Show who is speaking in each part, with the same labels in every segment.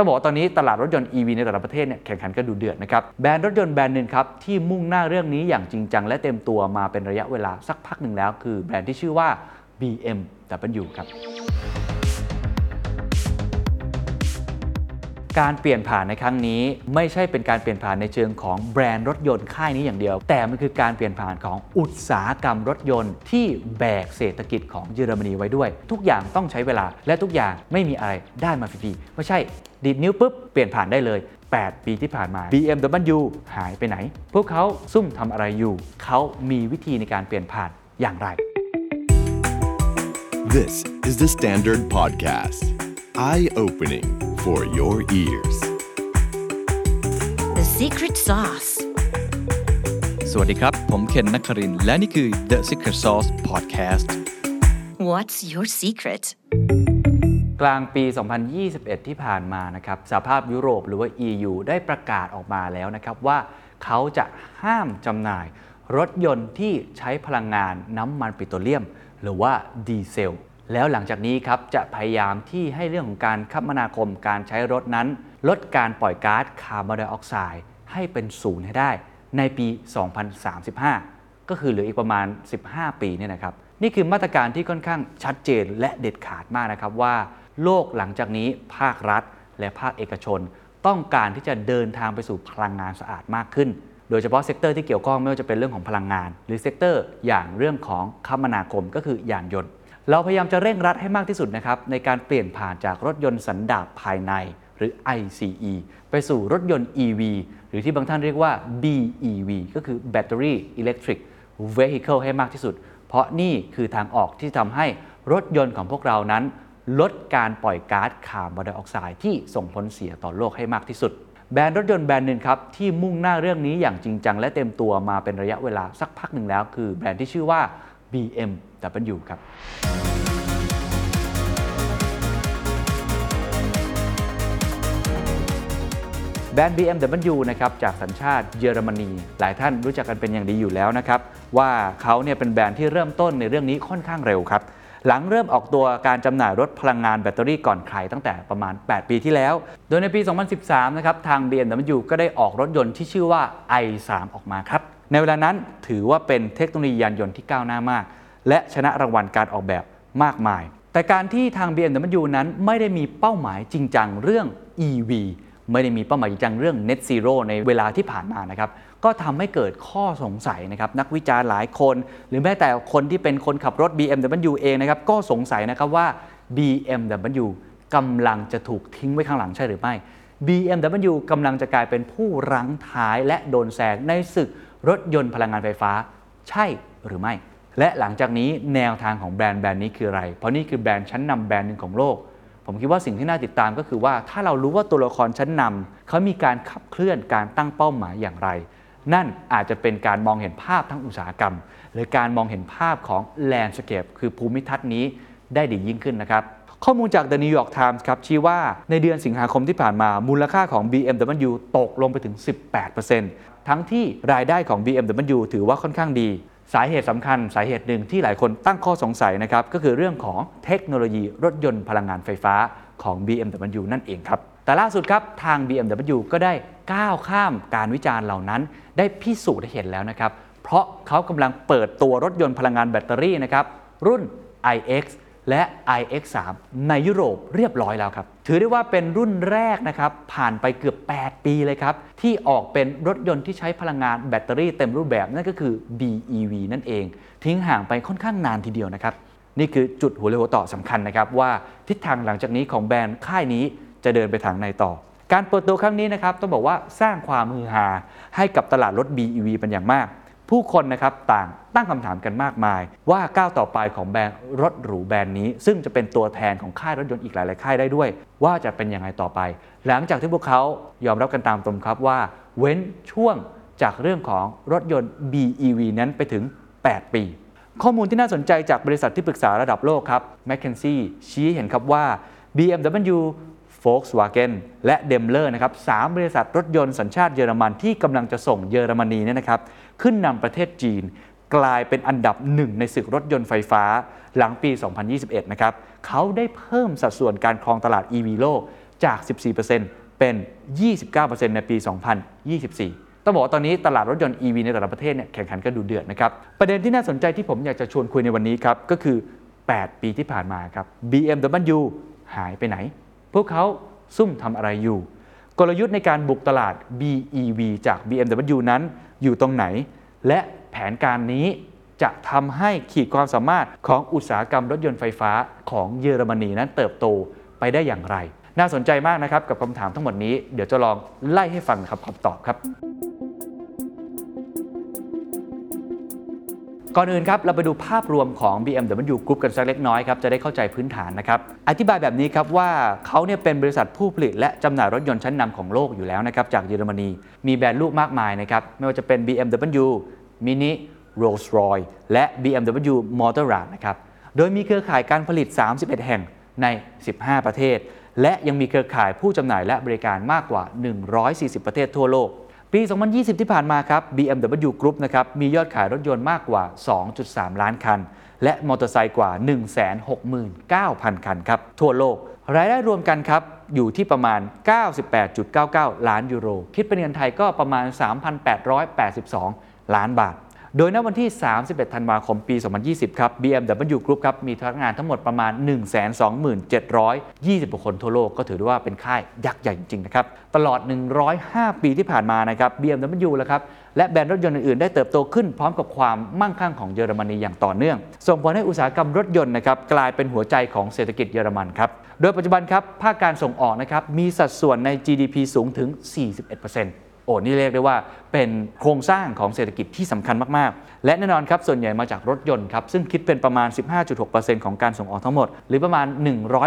Speaker 1: ต้องบอกว่าตอนนี้ตลาดรถยนต์ EV ในแต่ละประเทศเนี่ยแข่งขันกันดูเดือดนะครับแบรนด์รถยนต์แบรนด์หนึ่งครับที่มุ่งหน้าเรื่องนี้อย่างจริงจังและเต็มตัวมาเป็นระยะเวลาสักพักหนึ่งแล้ว คือแบรนด์ที่ชื่อว่า BMW ครับ การเปลี่ยนผ่านในครั้งนี้ไม่ใช่เป็นการเปลี่ยนผ่านในเชิงของแบรนด์รถยนต์ค่ายนี้อย่างเดียว แต่มันคือการเปลี่ยนผ่านของอุตสาหกรรมรถยนต์ที่แบกเศรษฐกิจของเยอรมนีไว้ด้วย ทุกอย่างต้องใช้เวลาและทุกอย่างไม่มีอะไรได้มาฟรีๆไม่ใช่ดีดนิ้วปุ๊บเปลี่ยนผ่านได้เลย 8 ปีที่ผ่านมา BMW หายไปไหน พวกเขาซุ่มทำอะไรอยู่ เขามีวิธีในการเปลี่ยนผ่านอย่างไร
Speaker 2: This is the Standard Podcast. Eye opening for your ears.
Speaker 3: The secret sauce.
Speaker 4: สวัสดีครับ ผมเคนนักครินทร์และนี่คือ The Secret Sauce Podcast
Speaker 3: What's your secret?
Speaker 1: กลางปี 2021 ที่ผ่านมานะครับสหภาพยุโรปหรือว่า EU ได้ประกาศออกมาแล้วนะครับว่าเขาจะห้ามจำหน่าย รถยนต์ที่ใช้พลังงานน้ำมันปิโตรเลียม หรือว่าดีเซล แล้วหลังจากนี้ครับจะพยายามที่ให้เรื่องของการคมนาคมการใช้รถนั้น ลดการปล่อยก๊าซคาร์บอนไดออกไซด์ให้เป็นศูนย์ให้ได้ในปี 2035 ก็คือเหลืออีกประมาณ 15 ปีเนี่ยนะครับ นี่คือมาตรการที่ค่อนข้างชัดเจนและเด็ดขาดมากนะครับว่า โลกหลังจากนี้ภาครัฐ และภาคเอกชน ต้องการที่จะเดินทางไปสู่พลังงานสะอาดมากขึ้น โดยเฉพาะ sector ที่เกี่ยวข้องไม่ว่าจะเป็นเรื่องของพลังงาน หรือ sector อย่างเรื่องของคมนาคมก็คือยานยนต์ เราพยายามจะเร่งรัดให้มากที่สุดนะครับในการเปลี่ยนผ่านจากรถยนต์สันดาปภายในหรือ ICE ไปสู่รถยนต์ EV หรือที่บางท่านเรียกว่า BEV ก็คือ Battery Electric Vehicle ให้มากที่สุด เพราะนี่คือทางออกที่ทำให้รถยนต์ของพวกเรานั้น ลดการปล่อยก๊าซคาร์บอนไดออกไซด์ที่ส่งผลเสียต่อโลกให้มากที่สุด แบรนด์รถยนต์แบรนด์หนึ่งครับ ที่มุ่งหน้าเรื่องนี้อย่างจริงจังและเต็มตัวมาเป็นระยะเวลาสักพักหนึ่งแล้ว คือแบรนด์ที่ชื่อว่า BMW ครับ แบรนด์ BMW นะครับจากสัญชาติเยอรมนี หลายท่านรู้จักกันเป็นอย่างดีอยู่แล้วนะครับว่าเขาเนี่ยเป็นแบรนด์ที่เริ่มต้นในเรื่องนี้ค่อนข้างเร็วครับหลังเริ่มออกตัวการจำหน่ายรถพลังงานแบตเตอรี่ก่อนใครตั้งแต่ประมาณ 8 ปีที่แล้ว โดยในปี 2013 นะครับทาง BMW ก็ได้ออกรถยนต์ที่ชื่อว่า i3 ออกมาครับ ในเวลานั้นถือว่าเป็นเทคโนโลยียานยนต์ที่ก้าวหน้ามาก และชนะรางวัลการออกแบบมากมาย แต่การที่ทาง BMW นั้นไม่ได้มีเป้าหมายจริงจังเรื่อง EV ไม่ได้มีเป้าหมายจริงจังเรื่อง Net Zero ในเวลาที่ผ่านมานะครับก็ทำให้เกิดข้อสงสัยนะครับนักวิจารณ์หลายคน หรือแม้แต่คนที่เป็นคนขับรถ BMW เองนะครับก็สงสัยนะครับว่า BMW กำลังจะถูกทิ้งไว้ข้างหลังใช่หรือไม่ BMW กำลังจะกลายเป็นผู้รั้งท้ายและโดนแซงในศึกรถยนต์พลังงานไฟฟ้า ใช่หรือไม่ และหลังจากนี้แนวทางของแบรนด์แบรนด์นี้คืออะไร เพราะนี่คือแบรนด์ชั้นนำแบรนด์หนึ่งของโลก ผมคิดว่าสิ่งที่น่าติดตามก็คือว่า ถ้าเรารู้ว่าตัวละครชั้นนำเขามีการขับเคลื่อนการตั้งเป้าหมายอย่างไร นั่นอาจจะเป็นการมองเห็นภาพทั้งอุตสาหกรรม หรือการมองเห็นภาพของแลนด์สเคปคือภูมิทัศน์นี้ได้ดียิ่งขึ้นนะครับ ข้อมูลจาก The New York Times ครับชี้ว่าในเดือนสิงหาคมที่ผ่านมามูลค่าของ BMW ตกลงไปถึง 18%ทั้งที่รายได้ของ BMW ถือว่าค่อนข้างดี สาเหตุสำคัญสาเหตุหนึ่งที่หลายคนตั้งข้อสงสัยนะครับก็คือเรื่องของเทคโนโลยีรถยนต์พลังงานไฟฟ้าของ BMW นั่นเองครับ แต่ล่าสุดครับทาง BMW ก็ได้ก้าวข้ามการวิจารณ์เหล่านั้น ได้พิสูจน์ให้เห็นแล้วนะครับ เพราะเขากำลังเปิดตัวรถยนต์พลังงานแบตเตอรี่นะครับรุ่น iX และ iX3 ในยุโรปเรียบร้อยแล้วครับ ถือได้ว่าเป็นรุ่นแรกนะครับ ผ่านไปเกือบ 8 ปีเลยครับ ที่ออกเป็นรถยนต์ที่ใช้พลังงานแบตเตอรี่เต็มรูปแบบนั่นก็คือ BEV นั่นเอง ทิ้งห่างไปค่อนข้างนานทีเดียวนะครับ นี่คือจุดหัวเรือหัวต่อสำคัญนะครับ ว่าทิศทางหลังจากนี้ของแบรนด์ค่ายนี้จะเดินไปทางไหนต่อการเปิดตัวครั้งนี้นะครับต้องบอกว่าสร้างความฮือฮาให้กับตลาดรถ BEV เป็นอย่างมาก ผู้คนนะครับต่างตั้งคำถามกันมากมาย ว่าก้าวต่อไปของแบรนด์รถหรูแบรนด์นี้ ซึ่งจะเป็นตัวแทนของค่ายรถยนต์อีกหลาย ๆ ค่ายได้ด้วย ว่าจะเป็นยังไงต่อไป หลังจากที่พวกเขายอมรับกันตามตรงครับว่า เว้นช่วงจากเรื่องของรถยนต์ BEV นั้นไปถึง 8 ปี ข้อมูลที่น่าสนใจจากบริษัทที่ปรึกษาระดับโลกครับ m c k เคนซี่ชี้เห็นครับว่า BMW Volkswagen และ Daimler นะครับสามบริษัทรถยนต์สัญชาติเยอรมันที่กำลังจะส่งเยอรมนีเนี่ยนะครับ ขึ้นนำประเทศจีน กลายเป็นอันดับหนึ่งในศึกรถยนต์ไฟฟ้าหลังปี 2021 นะครับเขาได้เพิ่มสัดส่วนการครองตลาด EV โลกจาก 14%เป็น 29%ในปี 2024ต้องบอกว่าตอนนี้ตลาดรถยนต์ EV ในแต่ละประเทศเนี่ยแข่งขันกันดูเดือดนะครับ ประเด็นที่น่าสนใจที่ผมอยากจะชวนคุยในวันนี้ครับ ก็คือ 8 ปีที่ผ่านมาครับ BMW หายไปไหน พวกเขาซุ่มทำอะไรอยู่ กลยุทธ์ในการบุกตลาด BEV จาก BMW นั้นอยู่ตรงไหน และแผนการนี้จะทำให้ขีดความสามารถของอุตสาหกรรมรถยนต์ไฟฟ้าของเยอรมนีนั้นเติบโตไปได้อย่างไร น่าสนใจมากนะครับกับคำถามทั้งหมดนี้ เดี๋ยวจะลองไล่ให้ฟังครับคำตอบครับ ก่อนอื่นครับเราไปดูภาพรวมของ BMW Group กันสักเล็กน้อยครับจะได้เข้าใจพื้นฐานนะครับอธิบายแบบนี้ครับว่าเขาเนี่ยเป็นบริษัทผู้ผลิต และจำหน่ายรถยนต์ชั้นนำของโลกอยู่แล้วนะครับจากเยอรมนีมีแบรนด์ลูกมากมายนะครับไม่ว่าจะเป็น BMW Mini Rolls-Royce และ BMW Motorrad นะครับโดยมีเครือข่ายการผลิต 31 แห่งใน 15 ประเทศ และยังมีเครือข่ายผู้จำหน่ายและบริการมากกว่า 140 ประเทศทั่วโลก ปี 2020 ที่ผ่านมาครับ BMW Group นะครับ มียอดขายรถยนต์มากกว่า 2.3 ล้านคัน และมอเตอร์ไซค์กว่า 169,000 คันครับ ทั่วโลก รายได้รวมกันครับ อยู่ที่ประมาณ 98.99 ล้านยูโร คิดเป็นเงินไทยก็ประมาณ 3,882 ล้านบาท โดยณวันที่ 31 ธันวาคม ปี 2020 ครับ BMW Group ครับ มีพนักงานทั้งหมดประมาณ 127,20 คนทั่วโลก ก็ถือว่าเป็นค่ายยักษ์ใหญ่จริงๆ นะครับ ตลอด 105 ปีที่ผ่านมานะครับ BMW แล้วครับและแบรนด์รถยนต์อื่นๆ ได้เติบโตขึ้นพร้อมกับความมั่งคั่งของเยอรมนีอย่างต่อเนื่อง ส่งผลให้อุตสาหกรรมรถยนต์นะครับกลายเป็นหัวใจของเศรษฐกิจเยอรมันครับโดยปัจจุบันครับภาคการส่งออกนะครับมีสัดส่วนใน GDP สูงถึง 41% อ้นี่เรียกได้ว่าเป็นโครงสร้างของเศรษฐกิจที่สำคัญมาก ๆ และแน่นอนครับ ส่วนใหญ่มาจากรถยนต์ครับ ซึ่งคิดเป็นประมาณ 15.6%ของการส่งออกทั้งหมด หรือประมาณ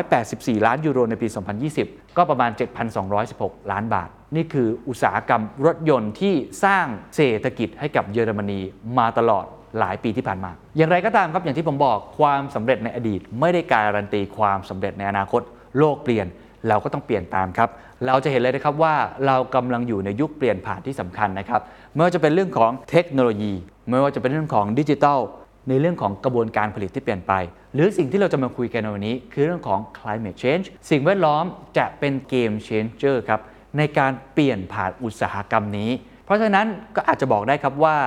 Speaker 1: 184 ล้านยูโรในปี 2020 ก็ประมาณ 7,216 ล้านบาท นี่คืออุตสาหกรรมรถยนต์ที่สร้างเศรษฐกิจให้กับเยอรมนีมาตลอดหลายปีที่ผ่านมา อย่างไรก็ตามครับอย่างที่ผมบอกความสำเร็จในอดีต ไม่ได้การันตีความสำเร็จในอนาคต โลกเปลี่ยน เราก็ต้องเปลี่ยนตามครับ เราจะเห็นเลยนะครับว่าเรากำลังอยู่ในยุคเปลี่ยนผ่านที่สำคัญนะครับไม่ว่าจะเป็นเรื่องของเทคโนโลยี ไม่ว่าจะเป็นเรื่องของดิจิทัลในเรื่องของกระบวนการผลิตที่เปลี่ยนไป หรือสิ่งที่เราจะมาคุยกันในวันนี้ คือเรื่องของ climate change สิ่งแวดล้อมจะเป็นเกม changer ครับในการเปลี่ยนผ่านอุตสาหกรรมนี้ เพราะฉะนั้นก็อาจจะบอกได้ครับว่า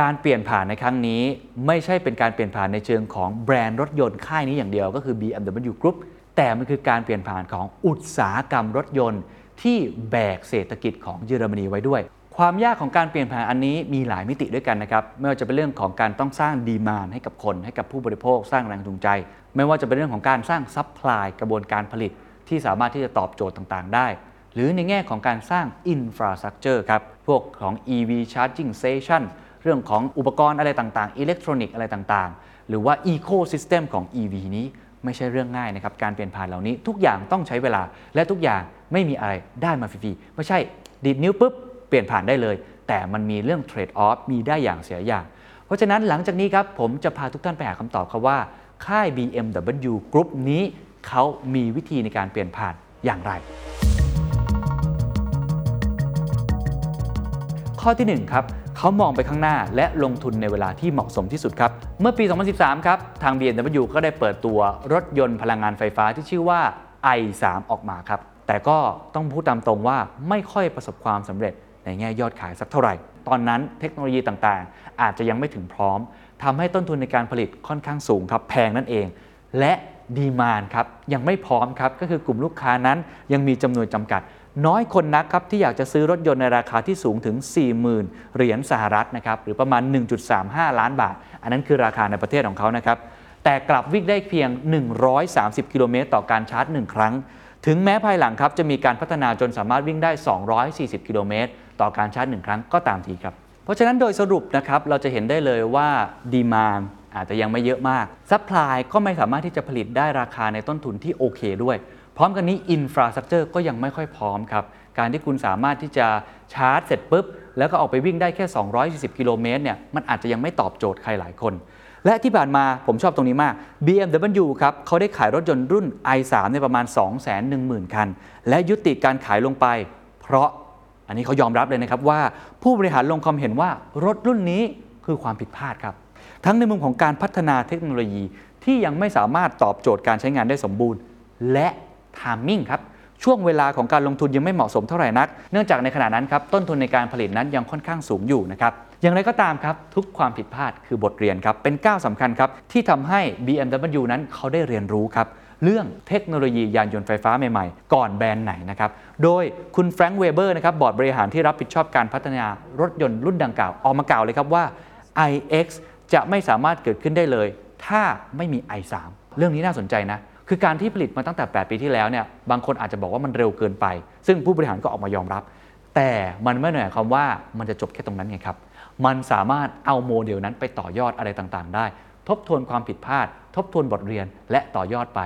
Speaker 1: การเปลี่ยนผ่านในครั้งนี้ ไม่ใช่เป็นการเปลี่ยนผ่านในเชิงของแบรนด์รถยนต์ค่ายนี้อย่างเดียวก็คือ BMW Group แต่มันคือการเปลี่ยนผ่านของอุตสาหกรรมรถยนต์ ที่แบกเศรษฐกิจของเยอรมนีไว้ด้วย ความยากของการเปลี่ยนผ่านอันนี้มีหลายมิติด้วยกันนะครับไม่ว่าจะเป็นเรื่องของการต้องสร้าง demand ให้กับคนให้กับผู้บริโภคสร้างแรงจูงใจ ไม่ว่าจะเป็นเรื่องของการสร้าง supply กระบวนการผลิต ที่สามารถที่จะตอบโจทย์ต่างๆ ได้ หรือในแง่ของการสร้างอินฟราสตรักเจอร์ครับพวกของ EV Charging Station เรื่องของอุปกรณ์อะไรต่างๆ อิเล็กทรอนิกส์อะไรต่างๆ หรือว่า Ecosystem ของ EV นี้ ไม่ใช่เรื่องง่ายนะครับการเปลี่ยนผ่านเหล่านี้ทุกอย่างต้องใช้เวลาและทุกอย่างไม่มีอะไรได้มาฟรีๆไม่ใช่ดีดนิ้วปุ๊บเปลี่ยนผ่านได้เลย แต่มันมีเรื่องเทรดออฟมีได้อย่างเสียอย่าง เพราะฉะนั้นหลังจากนี้ครับผมจะพาทุกท่านไปหาคำตอบครับว่าค่าย BMW Group นี้เขามีวิธีในการเปลี่ยนผ่านอย่างไร ข้อที่1ครับ เขามองไปข้างหน้าและลงทุนในเวลาที่เหมาะสมที่สุดครับ เมื่อปี 2013 ครับ ทาง BMW ก็ได้เปิดตัวรถยนต์พลังงานไฟฟ้าที่ชื่อว่า i3 ออกมาครับ แต่ก็ต้องพูดตามตรงว่าไม่ค่อยประสบความสำเร็จในแง่ยอดขายสักเท่าไหร่ ตอนนั้นเทคโนโลยีต่างๆ อาจจะยังไม่ถึงพร้อมทำให้ต้นทุนในการผลิตค่อนข้างสูงครับ แพงนั่นเอง และดีมานครับยังไม่พร้อมครับก็คือกลุ่มลูกค้านั้นยังมีจำนวนจำกัด น้อยคนนักครับที่อยากจะซื้อรถยนต์ในราคาที่สูงถึง 40,000 เหรียญสหรัฐนะครับหรือประมาณ 1.35 ล้านบาท อันนั้นคือราคาในประเทศของเขานะครับแต่กลับวิ่งได้เพียง 130 กิโลเมตรต่อการชาร์จ 1 ครั้ง ถึงแม้ภายหลังครับจะมีการพัฒนาจนสามารถวิ่งได้ 240 กิโลเมตรต่อการชาร์จ 1 ครั้งก็ตามทีครับ เพราะฉะนั้นโดยสรุปนะครับเราจะเห็นได้เลยว่า demand อาจจะยังไม่เยอะมาก supply ก็ไม่สามารถที่จะผลิตได้ราคาในต้นทุนที่โอเคด้วย พร้อมกันนี้ infrastructure ก็ยังไม่ค่อยพร้อมครับการที่คุณสามารถที่จะชาร์จเสร็จปุ๊บ แล้วก็ออกไปวิ่งได้แค่ 240 กิโลเมตรเนี่ยมันอาจจะยังไม่ตอบโจทย์ใครหลายคน และที่ผ่านมาผมชอบตรงนี้มาก BMW ครับเขาได้ขายรถยนต์รุ่น i3 ในประมาณ 210,000 คัน และยุติการขายลงไป เพราะอันนี้เขายอมรับเลยนะครับว่าผู้บริหารลงความเห็นว่ารถรุ่นนี้คือความผิดพลาดครับ ทั้งในมุมของการพัฒนาเทคโนโลยีที่ยังไม่สามารถตอบโจทย์การใช้งานได้สมบูรณ์ และ ทามมิ่งครับช่วงเวลาของการลงทุนยังไม่เหมาะสมเท่าไหร่นัก เนื่องจากในขณะนั้นครับต้นทุนในการผลิตนั้นยังค่อนข้างสูงอยู่นะครับ อย่างไรก็ตามครับ ทุกความผิดพลาดคือบทเรียนครับ เป็นก้าวสำคัญครับ ที่ทำให้ BMW นั้นเขาได้เรียนรู้ครับ เรื่องเทคโนโลยียานยนต์ไฟฟ้าใหม่ๆ ก่อนแบรนด์ไหนนะครับ โดยคุณแฟรงค์เวเบอร์นะครับบอร์ดบริหารที่รับผิดชอบการพัฒนารถยนต์รุ่นดังกล่าวออกมากล่าวเลยครับว่า iX จะไม่สามารถเกิดขึ้นได้เลย ถ้าไม่มี i3 เรื่องนี้น่าสนใจนะ คือการที่ผลิตมาตั้งแต่ 8 ปีที่แล้วเนี่ยบางคนอาจจะบอกว่ามันเร็วเกินไป ซึ่งผู้บริหารก็ออกมายอมรับ แต่มันไม่ได้หมายความว่ามันจะจบแค่ตรงนั้นไงครับ มันสามารถเอาโมเดลนั้นไปต่อยอดอะไรต่างๆ ได้ ทบทวนความผิดพลาด ทบทวนบทเรียนและต่อยอดไป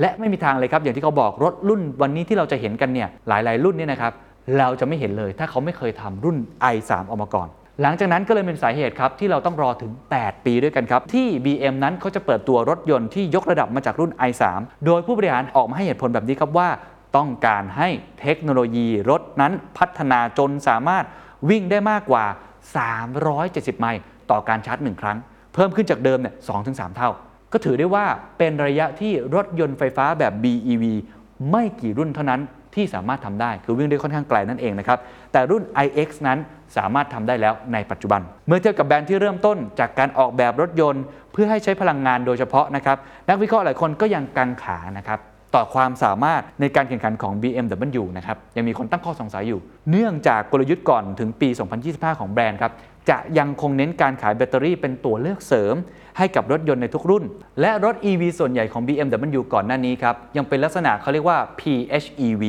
Speaker 1: และไม่มีทางเลยครับ อย่างที่เขาบอกรถรุ่นวันนี้ที่เราจะเห็นกันเนี่ยหลายๆ รุ่นเนี่ยนะครับเราจะไม่เห็นเลยถ้าเขาไม่เคยทำรุ่น i3 ออกมาก่อน หลังจากนั้นก็เลยเป็นสาเหตุครับที่เราต้องรอถึง 8 ปีด้วยกันครับ ที่ BM นั้นเขาจะเปิดตัวรถยนต์ที่ยกระดับมาจากรุ่น i3 โดยผู้บริหารออกมาให้เหตุผลแบบนี้ครับว่า ต้องการให้เทคโนโลยีรถนั้นพัฒนาจนสามารถวิ่งได้มากกว่า 370 ไมล์ต่อการชาร์จ 1 ครั้ง เพิ่มขึ้นจากเดิมเนี่ย2-3 เท่า ก็ถือได้ว่าเป็นระยะที่รถยนต์ไฟฟ้าแบบ BEV ไม่กี่รุ่นเท่านั้น ที่สามารถทำได้คือวิ่งได้ค่อนข้างไกลนั่นเองนะครับ แต่รุ่น iX นั้นสามารถทำได้แล้วในปัจจุบัน เมื่อเทียบกับแบรนด์ที่เริ่มต้นจากการออกแบบรถยนต์ เพื่อให้ใช้พลังงานโดยเฉพาะนะครับนักวิเคราะห์หลายคนก็ยังกังขานะครับ ต่อความสามารถในการแข่งขันของ BMW นะครับยังมีคนตั้งข้อสงสัยอยู่ เนื่องจากกลยุทธ์ก่อนถึงปี 2025 ของแบรนด์ครับจะยังคงเน้นการขายแบตเตอรี่เป็นตัวเลือกเสริม ให้กับรถยนต์ในทุกรุ่น และรถ EV ส่วนใหญ่ของ BMW ก่อนหน้านี้ครับยังเป็นลักษณะเขาเรียกว่า PHEV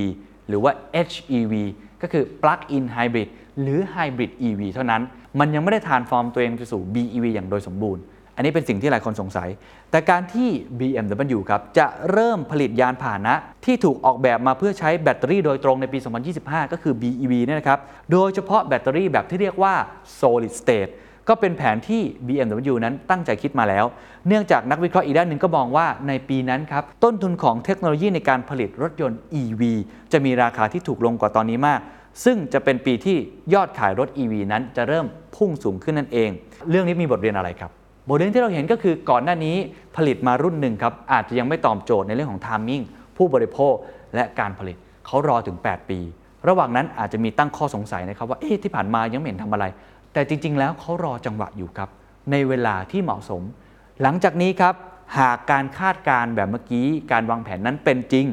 Speaker 1: หรือว่า HEV ก็คือ Plug-in Hybrid หรือ Hybrid EV เท่านั้น มันยังไม่ได้ทานฟอร์มตัวเองไปสู่ BEV อย่างโดยสมบูรณ์ อันนี้เป็นสิ่งที่หลายคนสงสัย แต่การที่ BMW ครับจะเริ่มผลิตยานพาหนะ ที่ถูกออกแบบมาเพื่อใช้แบตเตอรี่โดยตรงในปี 2025 ก็คือ BEV เนี่ยนะครับ โดยเฉพาะแบตเตอรี่แบบที่เรียกว่า solid state ก็เป็นแผนที่ BMW นั้นตั้งใจคิดมาแล้ว เนื่องจากนักวิเคราะห์อีกด้านหนึ่งก็มองว่าในปีนั้นครับ ต้นทุนของเทคโนโลยีในการผลิตรถยนต์ EV จะมีราคาที่ถูกลงกว่าตอนนี้มาก ซึ่งจะเป็นปีที่ยอดขายรถ EV นั้นจะเริ่มพุ่งสูงขึ้นนั่นเอง เรื่องนี้มีบทเรียนอะไรครับ บทเรียนที่เราเห็นก็คือก่อนหน้านี้ผลิตมารุ่นหนึ่งครับอาจจะยังไม่ตอบโจทย์ในเรื่องของท m มิ่งผู้บริโภคและการผลิตเขารอถึง 8 ปี ระหว่างนั้นอาจจะมีตั้งข้อสงสัยนะครับว่าเอ๊ะที่ผ่านมายังไม่เห็นทำอะไร แต่จริง ๆ แล้วเขารอจังหวะอยู่ครับ ในเวลาที่เหมาะสม หลังจากนี้ครับหากการคาดการณ์แบบเมื่อกี้การวางแผนนั้นเป็นจริง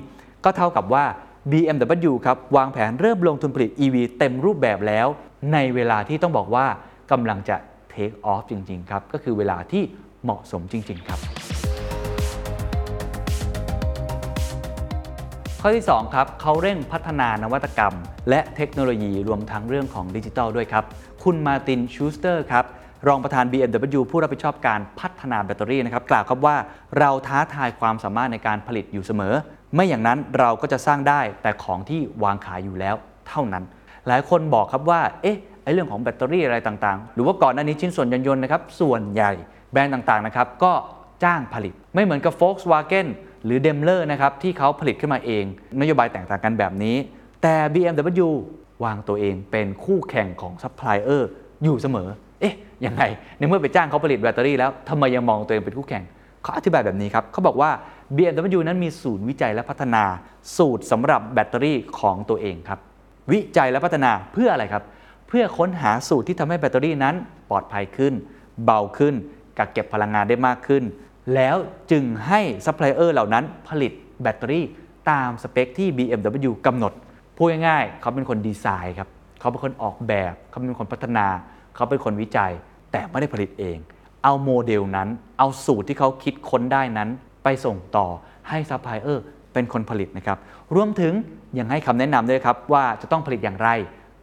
Speaker 1: ก็เท่ากับว่า BMW ครับวางแผนเริ่มลงทุนผลิต EV เต็มรูปแบบแล้ว ในเวลาที่ต้องบอกว่ากำลังจะ take off จริง ๆ ครับ ก็คือเวลาที่เหมาะสมจริง ๆ ครับ ข้อที่ 2 ครับเขาเร่งพัฒนานวัตกรรม และเทคโนโลยีรวมทั้งเรื่องของดิจิทัลด้วยครับ คุณมาตินชูสเตอร์ครับรองประธาน BMW ผู้รับผิดชอบการพัฒนาแบตเตอรี่นะครับกล่าวครับว่าเราท้าทายความสามารถในการผลิตอยู่เสมอ ไม่อย่างนั้นเราก็จะสร้างได้แต่ของที่วางขายอยู่แล้วเท่านั้น หลายคนบอกครับว่า เอ๊ะ ไอ้เรื่องของแบตเตอรี่อะไรต่างๆ หรือว่าก่อนหน้านี้ชิ้นส่วนยานยนต์นะครับส่วนใหญ่แบรนด์ต่างๆนะครับก็จ้างผลิต ไม่เหมือนกับ Volkswagen หรือ Daimler นะครับที่เขาผลิตขึ้นมาเอง นโยบายแตกต่างกันแบบนี้ แต่ BMW วางตัวเองเป็นคู่แข่งของซัพพลายเออร์อยู่เสมอ เอ๊ะยังไงในเมื่อไปจ้างเขาผลิตแบตเตอรี่แล้วทำไมยังมองตัวเองเป็นคู่แข่งเขาอธิบายแบบนี้ครับเขาบอกว่า BMW นั้นมีศูนย์วิจัยและพัฒนาสูตรสำหรับแบตเตอรี่ของตัวเองครับ วิจัยและพัฒนาเพื่ออะไรครับ เพื่อค้นหาสูตรที่ทำให้แบตเตอรี่นั้นปลอดภัยขึ้น เบาขึ้น กักเก็บพลังงานได้มากขึ้น แล้วจึงให้ซัพพลายเออร์เหล่านั้นผลิตแบตเตอรี่ตามสเปคที่ BMW กำหนด พูดง่ายๆ เขาเป็นคนดีไซน์ครับ เขาเป็นคนออกแบบ เขาเป็นคนพัฒนา เขาเป็นคนวิจัย แต่ไม่ได้ผลิตเอง เอาโมเดลนั้น เอาสูตรที่เขาคิดค้นได้นั้น ไปส่งต่อให้ซัพพลายเออร์เป็นคนผลิตนะครับ รวมถึงยังให้คำแนะนำด้วยครับว่าจะต้องผลิตอย่างไร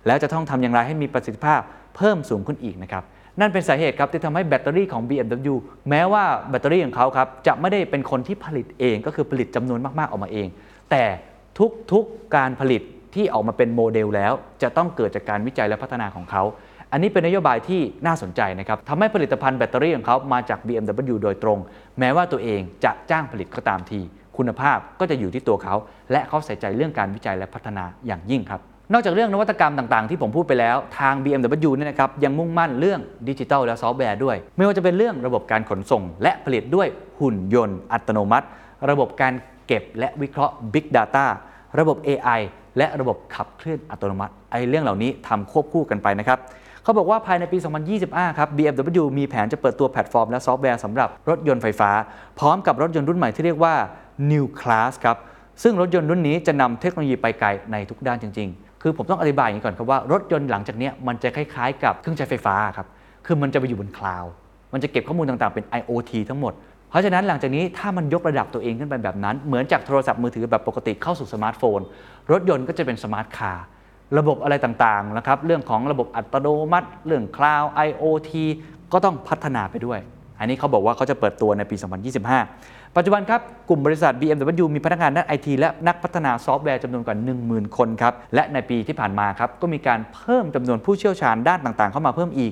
Speaker 1: แล้วจะต้องทำอย่างไรให้มีประสิทธิภาพเพิ่มสูงขึ้นอีกนะครับนั่นเป็นสาเหตุครับที่ทำให้แบตเตอรี่ของ BMW แม้ว่าแบตเตอรี่ของเขาครับจะไม่ได้เป็นคนที่ผลิตเองก็คือผลิตจำนวนมากๆออกมาเอง แต่ทุกๆการผลิตที่ออกมาเป็นโมเดลแล้ว จะต้องเกิดจากการวิจัยและพัฒนาของเขา อันนี้เป็นนโยบายที่น่าสนใจนะครับทำให้ผลิตภัณฑ์แบตเตอรี่ของเขามาจาก BMW โดยตรง แม้ว่าตัวเองจะจ้างผลิตก็ตามที คุณภาพก็จะอยู่ที่ตัวเขา และเขาใส่ใจเรื่องการวิจัยและพัฒนาอย่างยิ่งครับ นอกจากเรื่องนวัตกรรมต่างๆ ที่ผมพูดไปแล้วทาง BMW เนี่ยนะครับยังมุ่งมั่นเรื่องดิจิทัลและซอฟต์แวร์ด้วย ไม่ว่าจะเป็นเรื่องระบบการขนส่ง และผลิตด้วยหุ่นยนต์ อัตโนมัติ ระบบการเก็บและวิเคราะห์ Big Data ระบบ AI และระบบขับเคลื่อนอัตโนมัติไอ้เรื่องเหล่านี้ทำควบคู่กันไปนะครับเขาบอกว่าภายในปี 2025 ครับ BMW มีแผนจะเปิดตัวแพลตฟอร์มและซอฟต์แวร์สำหรับรถยนต์ไฟฟ้า พร้อมกับรถยนต์รุ่นใหม่ที่เรียกว่า New Class ครับซึ่งรถยนต์รุ่นนี้จะนำเทคโนโลยีไปไกลในทุกด้านจริง ๆ คือผมต้องอธิบายอย่างนี้ก่อนครับว่ารถยนต์หลังจากนี้มันจะคล้ายๆ กับเครื่องใช้ไฟฟ้าครับคือมันจะไปอยู่บนคลาวด์มันจะเก็บข้อมูลต่างๆเป็น IoT ทั้งหมด เพราะฉะนั้นหลังจากนี้ถ้ามันยกระดับตัวเองขึ้นไปแบบนั้น เหมือนจากโทรศัพท์มือถือแบบปกติเข้าสู่สมาร์ทโฟน รถยนต์ก็จะเป็น smart car ระบบอะไรต่างๆนะครับเรื่องของระบบอัตโนมัติ เรื่องคลาวด์ IoT ก็ต้องพัฒนาไปด้วย อันนี้เขาบอกว่าเขาจะเปิดตัวในปี 2025 ปัจจุบันครับ กลุ่มบริษัท BMW มีพนักงานด้านไอทีและนักพัฒนาซอฟต์แวร์จำนวนกว่า 10,000 คนครับ และในปีที่ผ่านมาครับก็มีการเพิ่มจำนวนผู้เชี่ยวชาญด้านต่างๆ เข้ามาเพิ่มอีก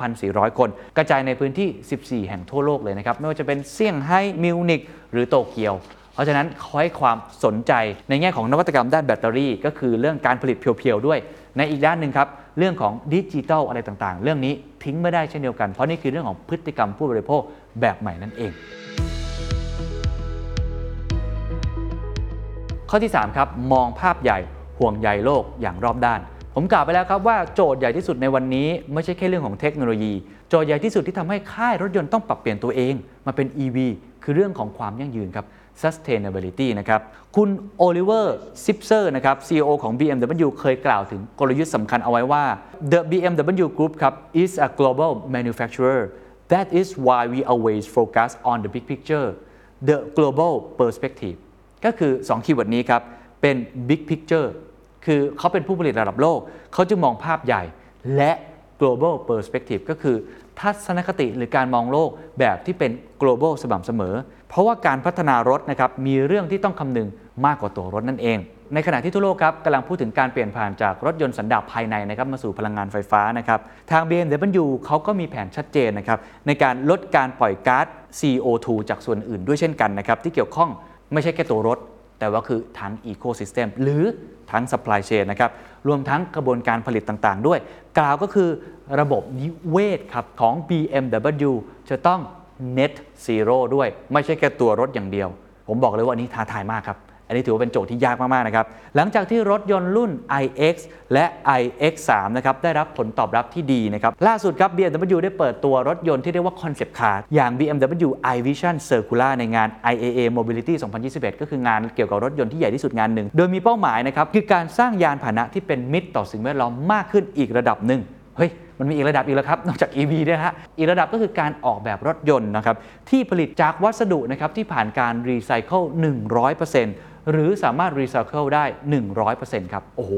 Speaker 1: 2,400 คน กระจายในพื้นที่ 14 แห่งทั่วโลกเลยนะครับ ไม่ว่าจะเป็นเซี่ยงไฮ้มิวนิกหรือโตเกียวเพราะฉะนั้นเขาให้ความสนใจในแง่ของนวัตกรรมด้านแบตเตอรี่ ก็คือเรื่องการผลิตเพียวๆด้วย ในอีกด้านหนึ่งครับเรื่องของดิจิทัลอะไรต่างๆ เรื่องนี้ทิ้งไม่ได้เช่นเดียวกัน เพราะนี่คือเรื่องของพฤติกรรมผู้บริโภคแบบใหม่นั่นเอง ข้อที่ 3 ครับ มองภาพใหญ่ห่วงใยโลกอย่างรอบด้าน ผมกล่าวไปแล้วครับว่าโจทย์ใหญ่ที่สุดในวันนี้ไม่ใช่แค่เรื่องของเทคโนโลยี โจทย์ใหญ่ที่สุดที่ทำให้ค่ายรถยนต์ต้องปรับเปลี่ยนตัวเองมาเป็น EV คือเรื่องของความยั่งยืนครับ sustainability นะครับ คุณโอลิเวอร์ซิปเซอร์นะครับ CEO ของ BMW เคยกล่าวถึงกลยุทธ์สำคัญเอาไว้ว่า the BMW Group ครับ is a global manufacturer that is why we always focus on the big picture the global perspective ก็คือ 2 คีย์เวิร์ดนี้ครับ เป็น big picture คือเขาเป็นผู้ผลิตระดับโลก เขาจะมองภาพใหญ่และ global perspective ก็คือทัศนคติหรือการมองโลกแบบที่เป็น global สม่ำเสมอ เพราะว่าการพัฒนารถนะครับมีเรื่องที่ต้องคำนึงมากกว่าตัวรถนั่นเอง ในขณะที่ทั่วโลกครับกำลังพูดถึงการเปลี่ยนผ่านจากรถยนต์สันดาปภายในนะครับมาสู่พลังงานไฟฟ้านะครับทาง BMW เขาก็มีแผนชัดเจนนะครับในการลดการปล่อยก๊าซ CO2 จากส่วนอื่นด้วยเช่นกันนะครับที่เกี่ยวข้อง ไม่ใช่แค่ตัวรถ แต่ว่าคือทั้งอีโคซิสเต็มหรือทั้งสป라이เชนนะครับรวมทั้งกระบวนการผลิตต่างๆ ด้วย กล่าวก็คือระบบนิเวศครับของ BMW จะต้อง Net Zero ด้วย ไม่ใช่แค่ตัวรถอย่างเดียว ผมบอกเลยว่าอันนี้ท้าทายมากครับ อันนี้ถือว่าเป็นโจทย์ที่ยากมากๆนะครับ หลังจากที่รถยนต์รุ่น iX และ iX3 นะครับได้รับผลตอบรับที่ดีนะครับ ล่าสุดครับ BMW ได้เปิดตัวรถยนต์ที่เรียกว่า Concept Car อย่าง BMW iVision Circular ในงาน IAA Mobility 2021 ก็คืองานเกี่ยวกับรถยนต์ที่ใหญ่ที่สุดงานหนึ่ง โดยมีเป้าหมายนะครับคือการสร้างยานพาหนะที่เป็นมิตรต่อสิ่งแวดล้อมมากขึ้นอีกระดับหนึ่งเฮ้ยมันมีอีกระดับอีกแล้วครับ นอกจาก EV เนี่ยนะฮะ อีกระดับก็คือการออกแบบรถยนต์นะครับ ที่ผลิตจากวัสดุนะครับ ที่ผ่านการรีไซเคิล100% หรือสามารถรีไซเคิลได้ 100%ครับ โอ้โห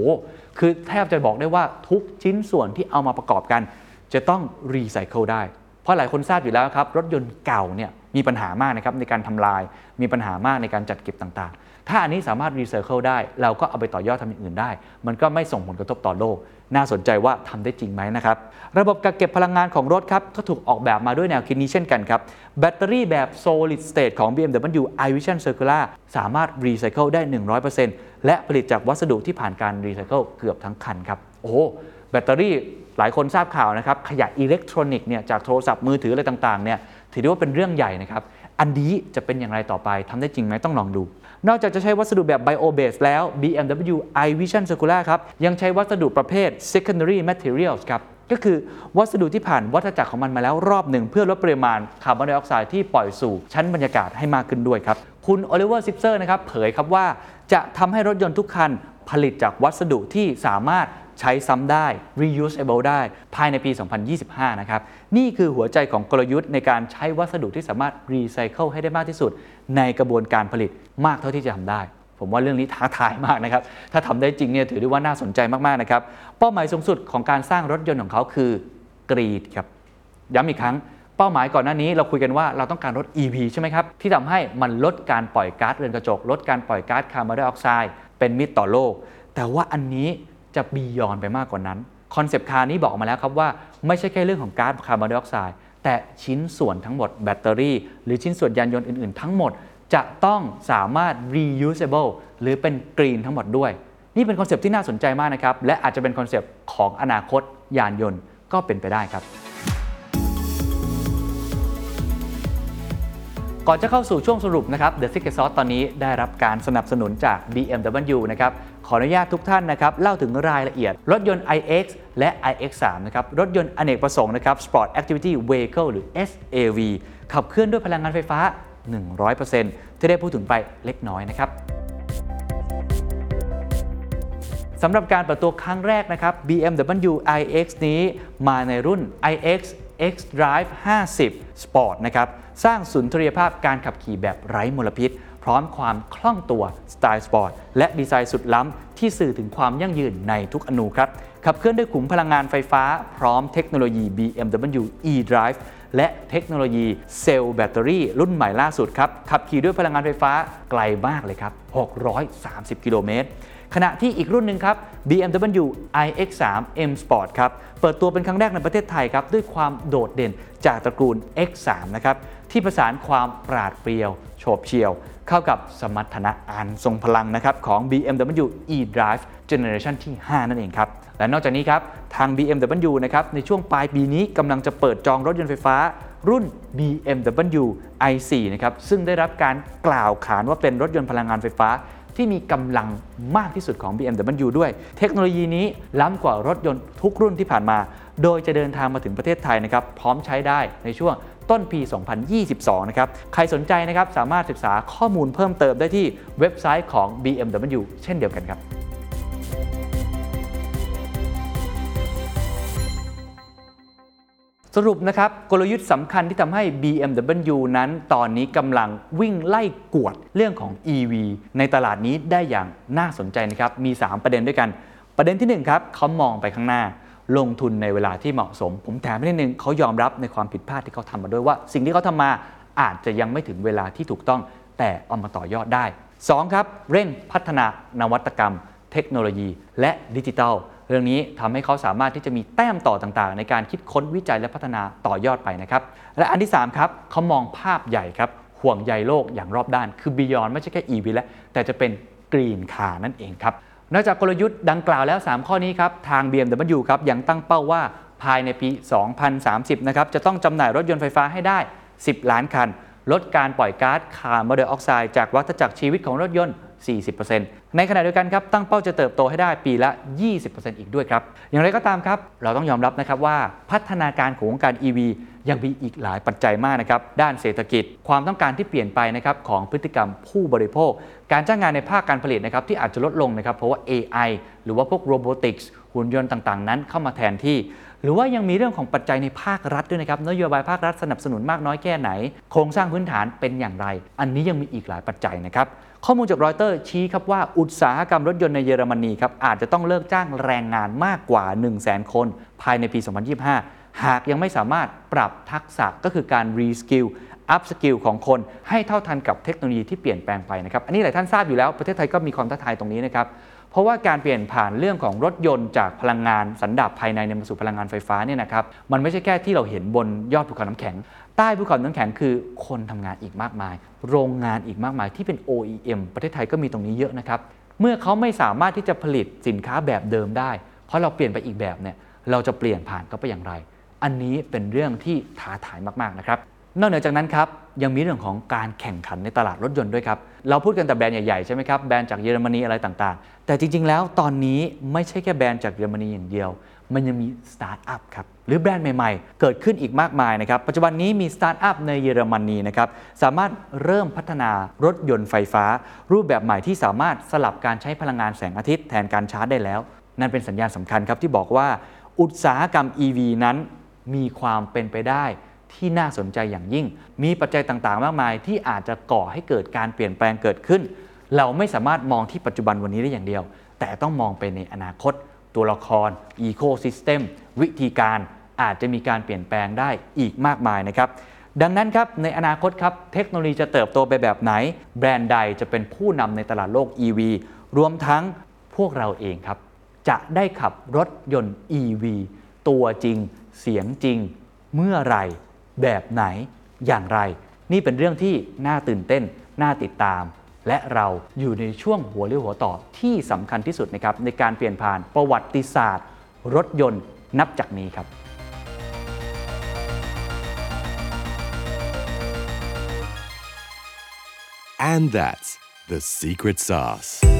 Speaker 1: คือแทบจะบอกได้ว่าทุกชิ้นส่วนที่เอามาประกอบกัน จะต้องรีไซเคิลได้ เพราะหลายคนทราบอยู่แล้วครับ รถยนต์เก่าเนี่ยมีปัญหามากนะครับในการทำลาย มีปัญหามากในการจัดเก็บต่างๆ ถ้าอันนี้สามารถรีไซเคิลได้ เราก็เอาไปต่อยอดทำอย่างอื่นได้ มันก็ไม่ส่งผลกระทบต่อโลก น่าสนใจว่าทำได้จริงไหมนะครับ ระบบกักเก็บพลังงานของรถครับ ก็ถูกออกแบบมาด้วยแนวคิดนี้เช่นกันครับ แบตเตอรี่แบบ solid state ของ BMW iVision Circular สามารถรีไซเคิลได้ 100%และผลิตจากวัสดุที่ผ่านการรีไซเคิลเกือบทั้งคันครับ โอ้แบตเตอรี่หลายคนทราบข่าวนะครับ ขยะอิเล็กทรอนิกส์เนี่ยจากโทรศัพท์มือถืออะไรต่างๆเนี่ยถือได้ว่าเป็นเรื่องใหญ่นะครับอันนี้จะเป็นอย่างไรต่อไปทำได้จริงไหมต้องลองดู นอกจากจะใช้วัสดุแบบ bio base แล้ว BMW iVision Circular ครับ ยังใช้วัสดุประเภท secondary materials ครับ ก็คือวัสดุที่ผ่านวัฏจักรของมันมาแล้วรอบหนึ่ง เพื่อลดปริมาณคาร์บอนไดออกไซด์ที่ปล่อยสู่ชั้นบรรยากาศให้มากขึ้นด้วยครับ คุณโอลิเวอร์ซิปเซอร์นะครับเผยครับว่าจะทำให้รถยนต์ทุกคันผลิตจากวัสดุที่สามารถ ใช้ซ้ำได้ reusable ได้ ภายในปี 2025 นะครับ นี่คือหัวใจของกลยุทธ์ในการใช้วัสดุที่สามารถรีไซเคิลให้ได้มากที่สุด ในกระบวนการผลิตมากเท่าที่จะทำได้ ผมว่าเรื่องนี้ท้าทายมากนะครับ ถ้าทำได้จริงเนี่ยถือได้ว่าน่าสนใจมากๆนะครับ เป้าหมายสูงสุดของการสร้างรถยนต์ของเขาคือ green ครับ ย้ำอีกครั้งเป้าหมายก่อนหน้านี้เราคุยกันว่าเราต้องการรถ EV ใช่ไหมครับ ที่ทำให้มันลดการปล่อยก๊าซเรือนกระจก ลดการปล่อยก๊าซคาร์บอนไดออกไซด์เป็นมิตรต่อโลก แต่ว่าอันนี้ จะ beyond ไปมากกว่านั้น concept car นี้บอกมาแล้วครับว่าไม่ใช่แค่เรื่องของก๊าซคาร์บอนไดออกไซด์แต่ชิ้นส่วนทั้งหมดแบตเตอรี่ หรือชิ้นส่วนยานยนต์อื่น ๆ ทั้งหมดจะต้องสามารถ reusable หรือเป็น green ทั้งหมดด้วย นี่เป็นคอนเซปต์ที่น่าสนใจมากนะครับ และอาจจะเป็นคอนเซปต์ของอนาคตยานยนต์ก็เป็นไปได้ครับ ก่อนจะเข้าสู่ช่วงสรุปนะครับ The Secret Sauce ตอนนี้ได้รับการสนับสนุนจาก BMW นะครับ ขออนุญาตทุกท่านนะครับเล่าถึงรายละเอียด รถยนต์ iX และ iX3 นะครับรถยนต์อเนกประสงค์นะครับ Sport Activity Vehicle หรือ SAV ขับเคลื่อนด้วยพลังงานไฟฟ้า 100%ที่ได้พูดถึงไปเล็กน้อยนะครับสำหรับการเปิดตัวครั้งแรกนะครับ BMW iX นี้มาในรุ่น iX xDrive50 Sport นะครับ สร้างสุนทรียภาพการขับขี่แบบไร้มลพิษ พร้อมความคล่องตัวสไตล์สปอร์ตและดีไซน์สุดล้ำที่สื่อถึงความยั่งยืนในทุกอณูครับ ขับเคลื่อนด้วยขุมพลังงานไฟฟ้า พร้อมเทคโนโลยี BMW eDrive และเทคโนโลยีเซลล์แบตเตอรี่รุ่นใหม่ล่าสุดครับ ขับขี่ด้วยพลังงานไฟฟ้าไกลมากเลยครับ 630 กิโลเมตร ขณะที่อีกรุ่นหนึ่งครับ BMW iX3 M Sport ครับ เปิดตัวเป็นครั้งแรกในประเทศไทยครับ ด้วยความโดดเด่นจากตระกูล X3 นะครับ ที่ประสานความปราดเปรียว โฉบเฉี่ยว เข้ากับสมรรถนะอันทรงพลังนะครับของ BMW eDrive Generation ที่ 5 นั่นเองครับ และนอกจากนี้ครับ ทาง BMW นะครับในช่วงปลายปีนี้กำลังจะเปิดจองรถยนต์ไฟฟ้ารุ่น BMW i4 นะครับซึ่งได้รับการกล่าวขานว่าเป็นรถยนต์พลังงานไฟฟ้าที่มีกำลังมากที่สุดของ BMW ด้วย เทคโนโลยีนี้ล้ำกว่ารถยนต์ทุกรุ่นที่ผ่านมา โดยจะเดินทางมาถึงประเทศไทยนะครับ พร้อมใช้ได้ในช่วง ต้นปี 2022 นะครับ ใครสนใจนะครับสามารถศึกษาข้อมูลเพิ่มเติมได้ที่เว็บไซต์ของ BMW เช่นเดียวกันครับสรุปนะครับกลยุทธ์สำคัญที่ทำให้ BMW นั้นตอนนี้กำลังวิ่งไล่กวดเรื่องของ EV ในตลาดนี้ได้อย่างน่าสนใจนะครับ มี 3 ประเด็นด้วยกัน ประเด็นที่ 1 ครับเขามองไปข้างหน้า ลงทุนในเวลาที่เหมาะสม ผมแถมนิดนึงเขายอมรับในความผิดพลาดที่เขาทำมาด้วยว่า สิ่งที่เขาทำมาอาจจะยังไม่ถึงเวลาที่ถูกต้อง แต่เอามาต่อยอดได้ 2 ครับ เร่งพัฒนานวัตกรรม เทคโนโลยี และดิจิทัลเรื่องนี้ทำให้เขาสามารถที่จะมีแต้มต่อต่างๆ ในการคิดค้นวิจัยและพัฒนาต่อยอดไปนะครับและอันที่ 3 ครับเขามองภาพใหญ่ครับห่วงใยโลกอย่างรอบด้าน คือ Beyond ไม่ใช่แค่ EV แล้วแต่จะเป็น Green Car นั่นเองครับ นอกจากกลยุทธ์ดังกล่าวแล้ว 3 ข้อนี้ครับทาง BMW ครับยังตั้งเป้าว่าภายในปี 2030 นะครับจะต้องจำหน่ายรถยนต์ไฟฟ้าให้ได้ 10 ล้านคัน ลดการปล่อยก๊าซคาร์บอนไดออกไซด์จากวัฏจักรชีวิตของรถยนต์ 40%ในขณะเดียวกันครับตั้งเป้าจะเติบโตให้ได้ปีละ 20%อีกด้วยครับ อย่างไรก็ตามครับ เราต้องยอมรับนะครับว่าพัฒนาการของวงการ EV ยังมีอีกหลายปัจจัยมากนะครับด้านเศรษฐกิจความต้องการที่เปลี่ยนไปนะครับของพฤติกรรมผู้บริโภค การจ้างงานในภาคการผลิตนะครับที่อาจจะลดลงนะครับเพราะว่า AI หรือว่าพวก robotics หุ่นยนต์ต่างๆ นั้นเข้ามาแทนที่ หรือว่ายังมีเรื่องของปัจจัยในภาครัฐด้วยนะครับนโยบายภาครัฐสนับสนุนมากน้อยแค่ไหน โครงสร้างพื้นฐานเป็นอย่างไร อันนี้ยังมีอีกหลายปัจจัยนะครับข้อมูลจากรอยเตอร์ชี้ครับว่าอุตสาหกรรมรถยนต์ในเยอรมนีครับอาจจะต้องเลิกจ้างแรงงานมากกว่า 1 0 0 0 0แคน ภายในปี 2025 หากยังไม่สามารถปรับทักษะก็คือการ reskill upskill ของคนให้เท่าทันกับเทคโนโลยีที่เปลี่ยนแปลงไปนะครับ อันนี้หลายท่านทราบอยู่แล้วประเทศไทยก็มีความท้าทายตรงนี้นะครับ เพราะว่าการเปลี่ยนผ่านเรื่องของรถยนต์จากพลังงานสันดาปภายในมาสู่พลังงานไฟฟ้าเนี่ยนะครับมันไม่ใช่แค่ที่เราเห็นบนยอดภูเขาน้ำแข็ง ใต้ภูเขาน้ำแข็งคือคนทำงานอีกมากมาย โรงงานอีกมากมายที่เป็น OEM ประเทศไทยก็มีตรงนี้เยอะนะครับเมื่อเขาไม่สามารถที่จะผลิตสินค้าแบบเดิมได้ เพราะเราเปลี่ยนไปอีกแบบเนี่ยเราจะเปลี่ยนผ่านเขาไปอย่างไร อันนี้เป็นเรื่องที่ท้าทายมากๆนะครับ นอกเหนือจากนั้นครับยังมีเรื่องของการแข่งขันในตลาดรถยนต์ด้วยครับ เราพูดกันแต่แบรนด์ใหญ่ๆใช่ไหมครับแบรนด์จากเยอรมนีอะไรต่างๆ แต่จริงๆแล้วตอนนี้ไม่ใช่แค่แบรนด์จากเยอรมนีอย่างเดียว มันยังมีสตาร์ทอัพครับหรือแบรนด์ใหม่ๆ เกิดขึ้นอีกมากมายนะครับปัจจุบันนี้มีสตาร์ทอัพในเยอรมนีนะครับสามารถเริ่มพัฒนารถยนต์ไฟฟ้า รูปแบบใหม่ที่สามารถสลับการใช้พลังงานแสงอาทิตย์แทนการชาร์จได้แล้ว นั่นเป็นสัญญาณสำคัญครับที่บอกว่า อุตสาหกรรม EV นั้นมีความเป็นไปได้ ที่น่าสนใจอย่างยิ่ง มีปัจจัยต่างๆ มากมาย ที่อาจจะก่อให้เกิดการเปลี่ยนแปลงเกิดขึ้น เราไม่สามารถมองที่ปัจจุบันวันนี้ได้อย่างเดียว แต่ต้องมองไปในอนาคต ตัวละคร Ecosystem วิธีการอาจจะมีการเปลี่ยนแปลงได้อีกมากมายนะครับดังนั้นครับในอนาคตครับเทคโนโลยีจะเติบโตไปแบบไหน แบรนด์ใดจะเป็นผู้นำในตลาดโลก EV รวมทั้งพวกเราเองครับ จะได้ขับรถยนต์ EV ตัวจริง เสียงจริง เมื่อไหร แบบไหนอย่างไร นี่เป็นเรื่องที่น่าตื่นเต้น น่าติดตาม และเราอยู่ในช่วงหัวเรี่ยวหัวต่อที่สำคัญที่สุดนะครับในการเปลี่ยนผ่านประวัติศาสตร์ รถยนต์นับจากนี้ครับ
Speaker 2: And that's the secret sauce.